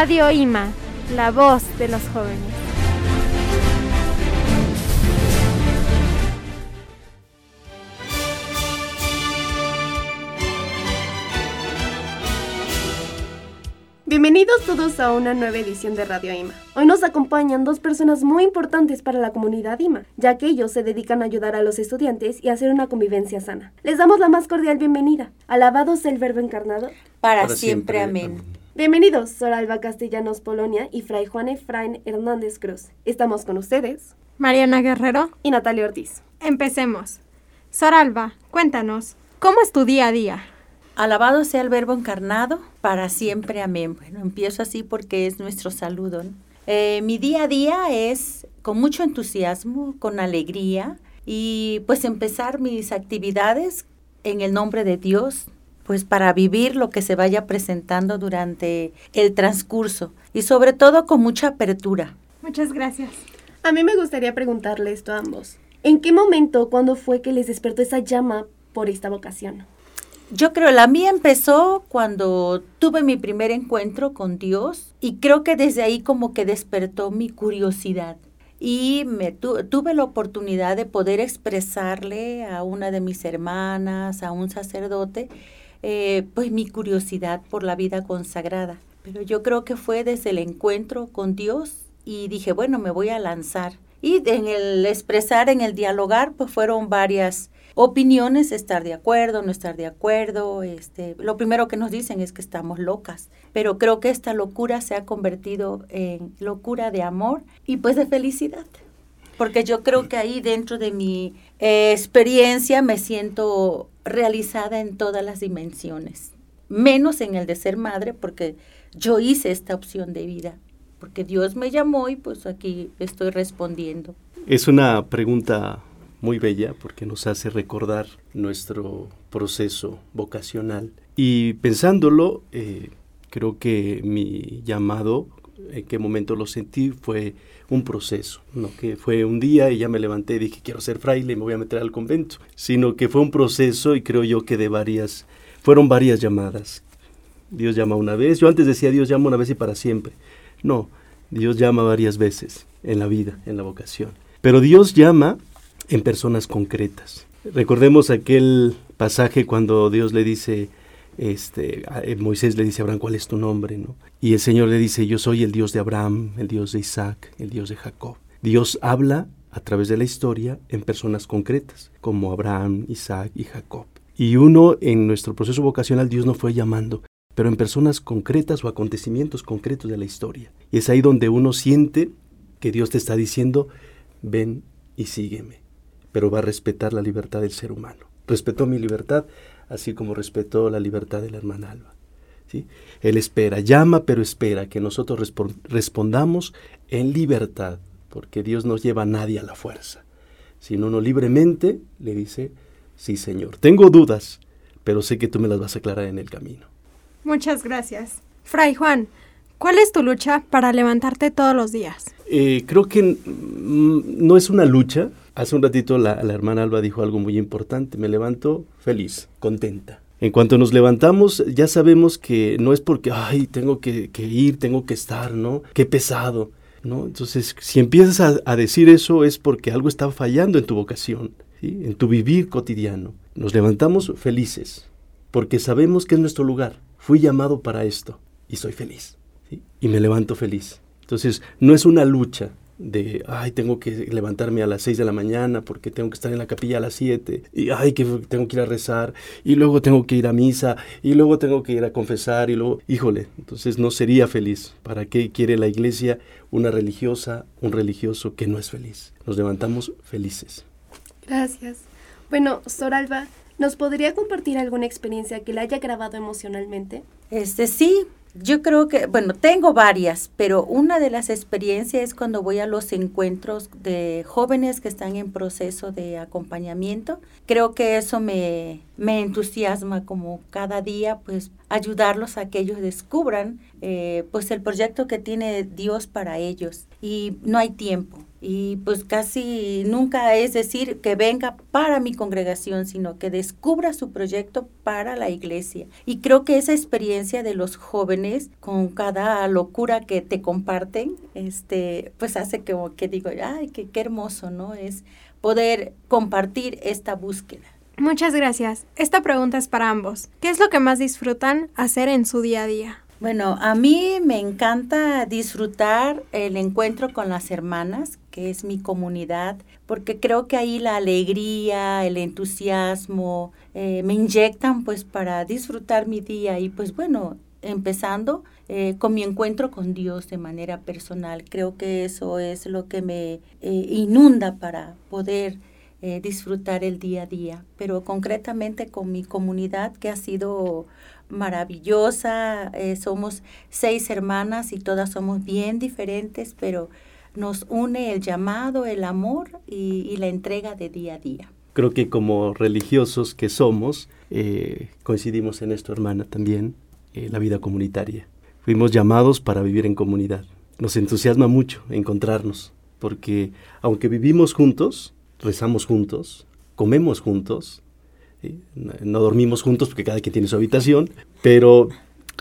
Radio IMA, la voz de los jóvenes. Bienvenidos todos a una nueva edición de Radio IMA. Hoy nos acompañan dos personas muy importantes para la comunidad IMA, ya que ellos se dedican a ayudar a los estudiantes y a hacer una convivencia sana. Les damos la más cordial bienvenida. Alabados el Verbo encarnado. Para, siempre, amén. Bienvenidos, Sor Alba Castellanos Polonia y Fray Juan Efraín Hernández Cruz. Estamos con ustedes. Mariana Guerrero. Y Natalia Ortiz. Empecemos. Sor Alba, cuéntanos, ¿cómo es tu día a día? Alabado sea el Verbo encarnado, para siempre amén. Bueno, empiezo así porque es nuestro saludo. Eh, mi día a día es con mucho entusiasmo, con alegría y pues empezar mis actividades en el nombre de Dios, pues para vivir lo que se vaya presentando durante el transcurso y sobre todo con mucha apertura. Muchas gracias. A mí me gustaría preguntarle esto a ambos. ¿En qué momento, cuándo fue que les despertó esa llama por esta vocación? Yo creo, la mía empezó cuando tuve mi primer encuentro con Dios y creo que desde ahí como que despertó mi curiosidad. Y me tuve la oportunidad de poder expresarle a una de mis hermanas, a un sacerdote, eh, pues mi curiosidad por la vida consagrada. Pero yo creo que fue desde el encuentro con Dios y dije, bueno, me voy a lanzar. Y en el expresar, en el dialogar, pues fueron varias opiniones, estar de acuerdo, no estar de acuerdo. Este, lo primero que nos dicen es que estamos locas, pero creo que esta locura se ha convertido en locura de amor y pues de felicidad. Porque yo creo que ahí dentro de mi eh, experiencia me siento realizada en todas las dimensiones, menos en el de ser madre, porque yo hice esta opción de vida, porque Dios me llamó y pues aquí estoy respondiendo. Es una pregunta muy bella porque nos hace recordar nuestro proceso vocacional. Y pensándolo, eh, creo que mi llamado, en qué momento lo sentí, fue un proceso, no que fue un día y ya me levanté y dije quiero ser fraile y me voy a meter al convento, sino que fue un proceso y creo yo que de varias, fueron varias llamadas. Dios llama una vez, yo antes decía Dios llama una vez y para siempre. No, Dios llama varias veces en la vida, en la vocación. Pero Dios llama en personas concretas. Recordemos aquel pasaje cuando Dios le dice, este, eh, Moisés le dice a Abraham, ¿cuál es tu nombre? ¿no? Y el Señor le dice, yo soy el Dios de Abraham, el Dios de Isaac, el Dios de Jacob. Dios habla a través de la historia en personas concretas, como Abraham, Isaac y Jacob. Y uno en nuestro proceso vocacional, Dios nos fue llamando, pero en personas concretas o acontecimientos concretos de la historia. Y es ahí donde uno siente que Dios te está diciendo, ven y sígueme pero va a respetar la libertad del ser humano. Respetó mi libertad, así como respetó la libertad de la hermana Alba. ¿sí? Él espera, llama, pero espera que nosotros respondamos en libertad, porque Dios no lleva a nadie a la fuerza, sino uno libremente le dice, sí Señor, tengo dudas, pero sé que tú me las vas a aclarar en el camino. Muchas gracias. Fray Juan, ¿cuál es tu lucha para levantarte todos los días? Eh, creo que no es una lucha, Hace un ratito la, hermana Alba dijo algo muy importante, me levanto feliz, contenta. En cuanto nos levantamos, ya sabemos que no es porque, ay, tengo que, ir, tengo que estar, ¿no? Qué pesado, ¿no? Entonces, si empiezas a, decir eso es porque algo está fallando en tu vocación, en tu vivir cotidiano. Nos levantamos felices, porque sabemos que es nuestro lugar. Fui llamado para esto y soy feliz, y me levanto feliz. Entonces, no es una lucha, de, ay, tengo que levantarme a las 6 de la mañana porque tengo que estar en la capilla a las 7, y ay, que tengo que ir a rezar, y luego tengo que ir a misa, y luego tengo que ir a confesar, y luego, híjole, entonces no sería feliz. ¿Para qué quiere la iglesia una religiosa, un religioso que no es feliz? Nos levantamos felices. Gracias. Bueno, Sor Alba, ¿nos podría compartir alguna experiencia que le haya grabado emocionalmente? Este sí, yo creo que, bueno, tengo varias, pero una de las experiencias es cuando voy a los encuentros de jóvenes que están en proceso de acompañamiento. Creo que eso me, me entusiasma como cada día, pues ayudarlos a que ellos descubran eh, pues el proyecto que tiene Dios para ellos. Y no hay tiempo. Y pues casi nunca es decir que venga para mi congregación, sino que descubra su proyecto para la iglesia. Y creo que esa experiencia de los jóvenes con cada locura que te comparten, este, pues hace que, que digo, ay, qué, qué hermoso, ¿no? Es poder compartir esta búsqueda. Muchas gracias. Esta pregunta es para ambos. ¿Qué es lo que más disfrutan hacer en su día a día? Bueno, a mí me encanta disfrutar el encuentro con las hermanas, que es mi comunidad, porque creo que ahí la alegría, el entusiasmo eh, me inyectan pues para disfrutar mi día y pues bueno, empezando eh, con mi encuentro con Dios de manera personal. Creo que eso es lo que me eh, inunda para poder disfrutar el día a día, pero concretamente con mi comunidad que ha sido maravillosa. Somos seis hermanas y todas somos bien diferentes, pero nos une el llamado, el amor y, la entrega de día a día. Creo que como religiosos que somos, eh, coincidimos en esto, hermana, también, eh, la vida comunitaria. Fuimos llamados para vivir en comunidad. Nos entusiasma mucho encontrarnos, porque aunque vivimos juntos, rezamos juntos, comemos juntos, no dormimos juntos porque cada quien tiene su habitación, pero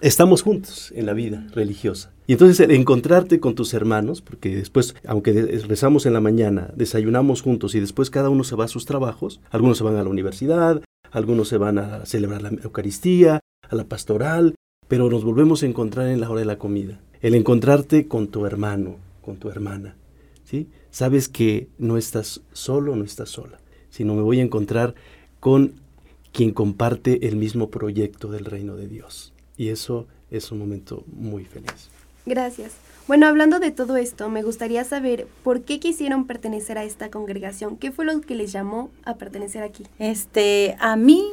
estamos juntos en la vida religiosa. Y entonces encontrarte con tus hermanos, porque después, aunque rezamos en la mañana, desayunamos juntos y después cada uno se va a sus trabajos, algunos se van a la universidad, algunos se van a celebrar la Eucaristía, a la pastoral, pero nos volvemos a encontrar en la hora de la comida. El encontrarte con tu hermano, con tu hermana, ¿sí? Sabes que no estás solo, no estás sola, sino me voy a encontrar con quien comparte el mismo proyecto del reino de Dios. Y eso es un momento muy feliz. Gracias. Bueno, hablando de todo esto, me gustaría saber por qué quisieron pertenecer a esta congregación. ¿Qué fue lo que les llamó a pertenecer aquí? Este, a mí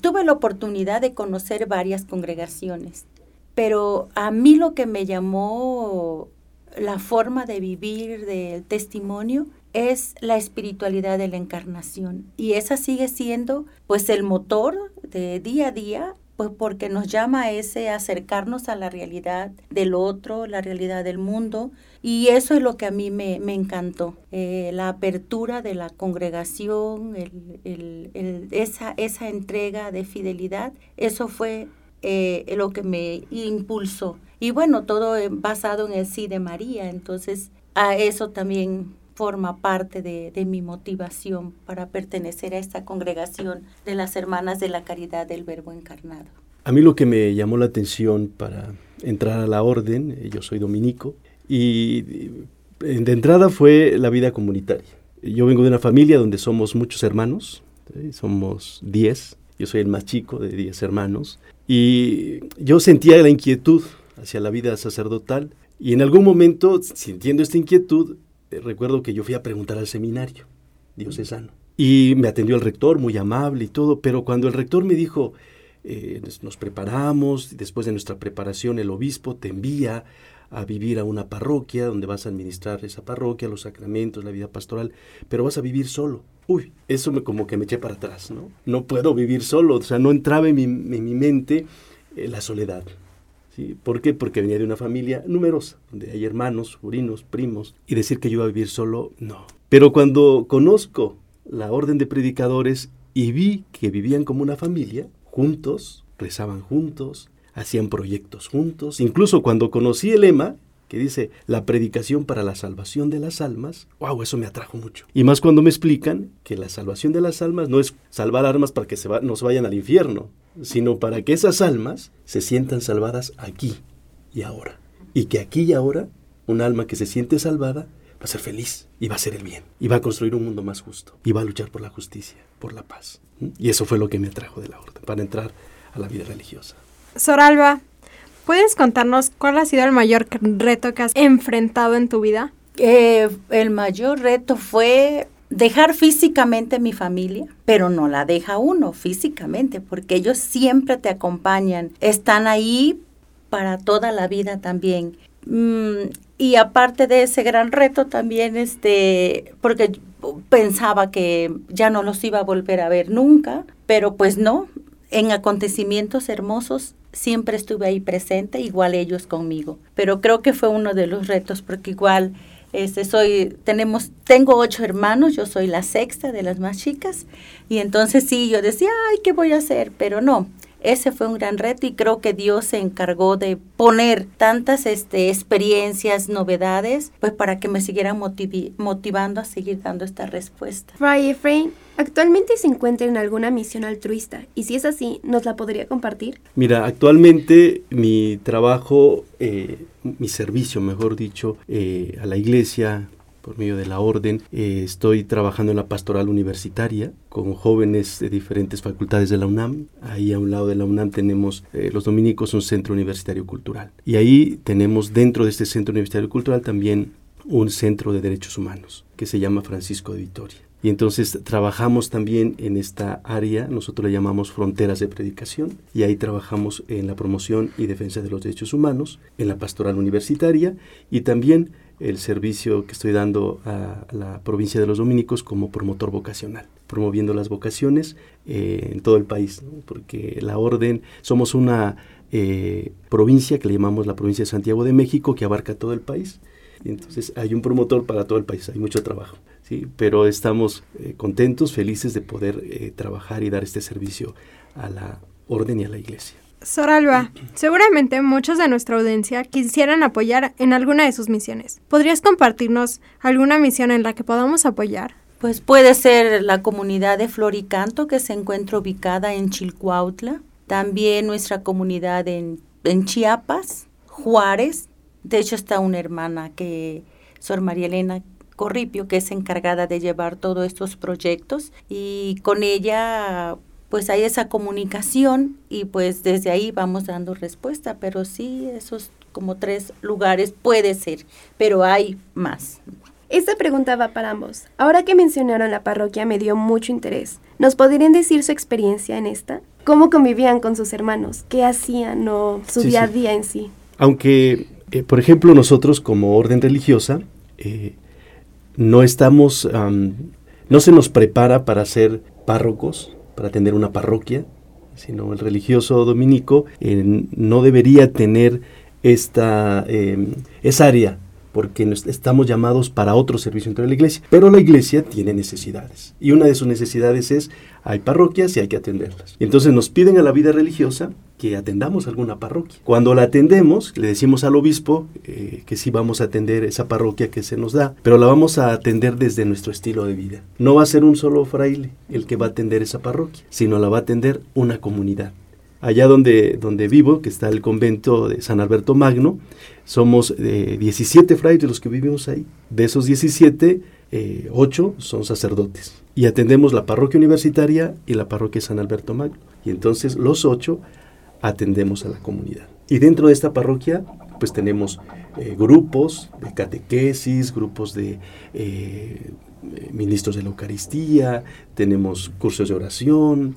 tuve la oportunidad de conocer varias congregaciones, pero a mí lo que me llamó la forma de vivir del testimonio es la espiritualidad de la encarnación y esa sigue siendo pues el motor de día a día pues porque nos llama a ese acercarnos a la realidad del otro, la realidad del mundo, y eso es lo que a mí me, encantó, eh, la apertura de la congregación, esa, esa entrega de fidelidad, eso fue eh, lo que me impulsó. Y bueno, todo basado en el sí de María, entonces a eso también forma parte de, mi motivación para pertenecer a esta congregación de las Hermanas de la Caridad del Verbo Encarnado. A mí lo que me llamó la atención para entrar a la orden, eh, yo soy dominico, y de entrada fue la vida comunitaria. Yo vengo de una familia donde somos muchos hermanos, somos diez, yo soy el más chico de diez hermanos, y yo sentía la inquietud hacia la vida sacerdotal, y en algún momento, sintiendo esta inquietud, eh, recuerdo que yo fui a preguntar al seminario diocesano y me atendió el rector, muy amable y todo, pero cuando el rector me dijo, eh, nos preparamos, después de nuestra preparación el obispo te envía a vivir a una parroquia donde vas a administrar esa parroquia, los sacramentos, la vida pastoral, pero vas a vivir solo. Uy, eso me como que me eché para atrás, ¿no? No puedo vivir solo, o sea, no entraba en mi, mente eh, la soledad. ¿Por qué? Porque venía de una familia numerosa, donde hay hermanos, sobrinos, primos, y decir que yo iba a vivir solo, no. Pero cuando conozco la orden de predicadores y vi que vivían como una familia, juntos, rezaban juntos, hacían proyectos juntos, incluso cuando conocí el lema, que dice la predicación para la salvación de las almas, wow, eso me atrajo mucho. Y más cuando me explican que la salvación de las almas no es salvar almas para que se nos vayan al infierno, sino para que esas almas se sientan salvadas aquí y ahora. Y que aquí y ahora, un alma que se siente salvada va a ser feliz y va a hacer el bien y va a construir un mundo más justo y va a luchar por la justicia, por la paz. Y eso fue lo que me atrajo de la orden, para entrar a la vida religiosa. Soralba, ¿puedes contarnos cuál ha sido el mayor reto que has enfrentado en tu vida? Eh, el mayor reto fue dejar físicamente mi familia, pero no la deja uno físicamente, porque ellos siempre te acompañan, están ahí para toda la vida también. Mm, y aparte de ese gran reto también, este, porque pensaba que ya no los iba a volver a ver nunca, pero pues no, en acontecimientos hermosos siempre estuve ahí presente, igual ellos conmigo. Pero creo que fue uno de los retos, porque igual Este, soy, tenemos, tengo ocho hermanos, yo soy la sexta de las más chicas, y entonces sí, yo decía, ay, ¿qué voy a hacer? Pero no, ese fue un gran reto y creo que Dios se encargó de poner tantas este, experiencias, novedades, pues para que me siguieran motivando a seguir dando esta respuesta. Fray Efraín, ¿actualmente se encuentra en alguna misión altruista? Y si es así, ¿nos la podría compartir? Mira, actualmente mi trabajo, eh, mi servicio, mejor dicho, eh, a la iglesia, por medio de la orden. Eh, estoy trabajando en la pastoral universitaria con jóvenes de diferentes facultades de la UNAM. Ahí a un lado de la UNAM tenemos eh, los dominicos un centro universitario cultural. Y ahí tenemos dentro de este centro universitario cultural también un centro de derechos humanos que se llama Francisco de Vitoria. Y entonces trabajamos también en esta área, nosotros le llamamos fronteras de predicación, y ahí trabajamos en la promoción y defensa de los derechos humanos, en la pastoral universitaria y también el servicio que estoy dando a la provincia de los dominicos como promotor vocacional, promoviendo las vocaciones eh, en todo el país, porque la orden, somos una eh, provincia que le llamamos la provincia de Santiago de México, que abarca todo el país, y entonces hay un promotor para todo el país, hay mucho trabajo, ¿sí? pero estamos eh, contentos, felices de poder trabajar y dar este servicio a la orden y a la iglesia. Soralba, seguramente muchos de nuestra audiencia quisieran apoyar en alguna de sus misiones. ¿Podrías compartirnos alguna misión en la que podamos apoyar? Pues puede ser la comunidad de Floricanto que se encuentra ubicada en Chilcuautla, también nuestra comunidad en, en Chiapas, Juárez. De hecho está una hermana que, Sor María Elena Corripio, que es encargada de llevar todos estos proyectos y con ella pues hay esa comunicación y pues desde ahí vamos dando respuesta, pero sí, esos como tres lugares puede ser, pero hay más. Esta pregunta va para ambos. Ahora que mencionaron la parroquia me dio mucho interés. ¿Nos podrían decir su experiencia en esta? ¿Cómo convivían con sus hermanos? ¿Qué hacían o su día a día en sí? Aunque, eh, por ejemplo, nosotros como orden religiosa, eh, no estamos, no se nos prepara para ser párrocos, para atender una parroquia, sino el religioso dominico eh, no debería tener esta, eh, esa área porque estamos llamados para otro servicio dentro de la iglesia. Pero la iglesia tiene necesidades. Y una de sus necesidades es, hay parroquias y hay que atenderlas. Y entonces nos piden a la vida religiosa que atendamos alguna parroquia. Cuando la atendemos, le decimos al obispo eh, que sí vamos a atender esa parroquia que se nos da, pero la vamos a atender desde nuestro estilo de vida. No va a ser un solo fraile el que va a atender esa parroquia, sino la va a atender una comunidad allá donde, donde vivo, que está el convento de San Alberto Magno, somos 17 eh, frailes los que vivimos ahí. De esos 17, 8 eh, son sacerdotes. Y atendemos la parroquia universitaria y la parroquia San Alberto Magno. Y entonces los 8 atendemos a la comunidad. Y dentro de esta parroquia, pues tenemos eh, grupos de catequesis, grupos de ministros de la Eucaristía, tenemos cursos de oración,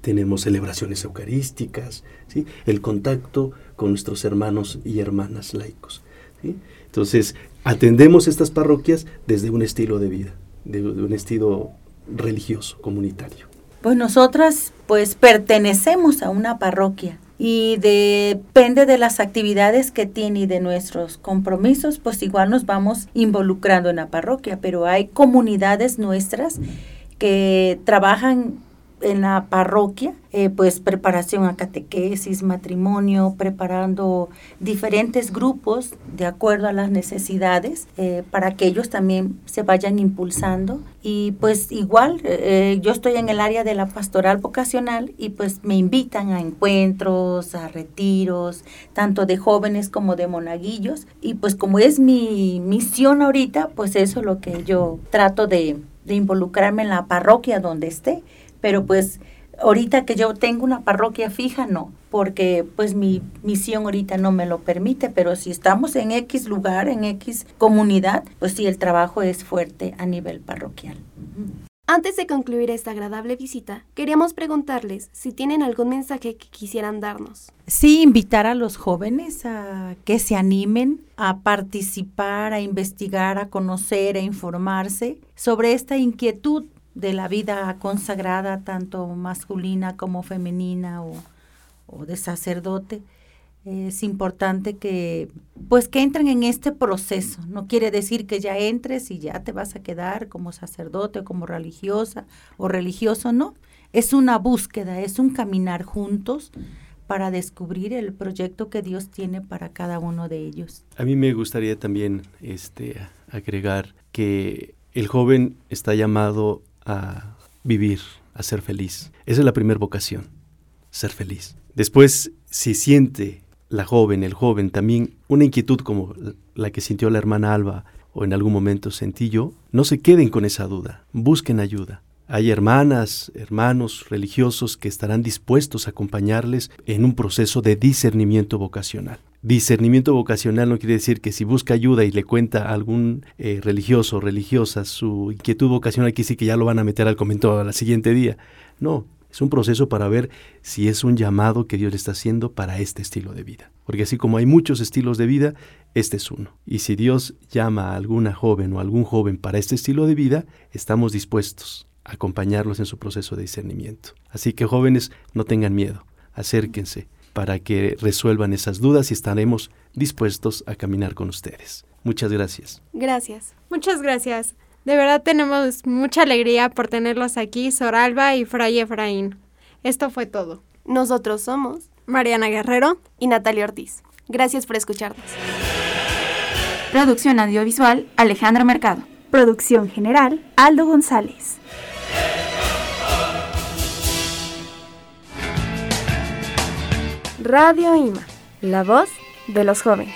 tenemos celebraciones eucarísticas, ¿sí? el contacto con nuestros hermanos y hermanas laicos. Entonces, atendemos estas parroquias desde un estilo de vida, de, un estilo religioso, comunitario. Pues nosotras pues pertenecemos a una parroquia y depende de las actividades que tiene y de nuestros compromisos, pues igual nos vamos involucrando en la parroquia, pero hay comunidades nuestras que trabajan en la parroquia, eh, pues preparación a catequesis, matrimonio, preparando diferentes grupos de acuerdo a las necesidades eh, para que ellos también se vayan impulsando. Y pues igual, eh, yo estoy en el área de la pastoral vocacional y pues me invitan a encuentros, a retiros, tanto de jóvenes como de monaguillos. Y pues como es mi misión ahorita, pues eso es lo que yo trato de, de involucrarme en la parroquia donde esté pero pues ahorita que yo tengo una parroquia fija, no, porque pues mi misión ahorita no me lo permite, pero si estamos en X lugar, en X comunidad, pues sí, el trabajo es fuerte a nivel parroquial. Antes de concluir esta agradable visita, queríamos preguntarles si tienen algún mensaje que quisieran darnos. Sí, invitar a los jóvenes a que se animen a participar, a investigar, a conocer, a informarse sobre esta inquietud de la vida consagrada, tanto masculina como femenina o, de sacerdote, es importante que pues que entren en este proceso. No quiere decir que ya entres y ya te vas a quedar como sacerdote o como religiosa o religioso, no. Es una búsqueda, es un caminar juntos para descubrir el proyecto que Dios tiene para cada uno de ellos. A mí me gustaría también este, agregar que el joven está llamado a vivir, a ser feliz. Esa es la primera vocación, ser feliz. Después, si siente la joven, el joven, también una inquietud como la que sintió la hermana Alba o en algún momento sentí yo, no se queden con esa duda, busquen ayuda. Hay hermanas, hermanos religiosos que estarán dispuestos a acompañarles en un proceso de discernimiento vocacional. Discernimiento vocacional no quiere decir que si busca ayuda y le cuenta a algún eh, religioso o religiosa su inquietud vocacional, que sí que ya lo van a meter al comento al siguiente día. No, es un proceso para ver si es un llamado que Dios le está haciendo para este estilo de vida. Porque así como hay muchos estilos de vida, este es uno. Y si Dios llama a alguna joven o algún joven para este estilo de vida, estamos dispuestos a acompañarlos en su proceso de discernimiento. Así que jóvenes, no tengan miedo, acérquense para que resuelvan esas dudas y estaremos dispuestos a caminar con ustedes. Muchas gracias. Gracias. Muchas gracias. De verdad tenemos mucha alegría por tenerlos aquí, Soralba y Fray Efraín. Esto fue todo. Nosotros somos Mariana Guerrero y Natalia Ortiz. Gracias por escucharnos. Producción audiovisual Alejandro Mercado. Producción general Aldo González. Radio IMA, la voz de los jóvenes.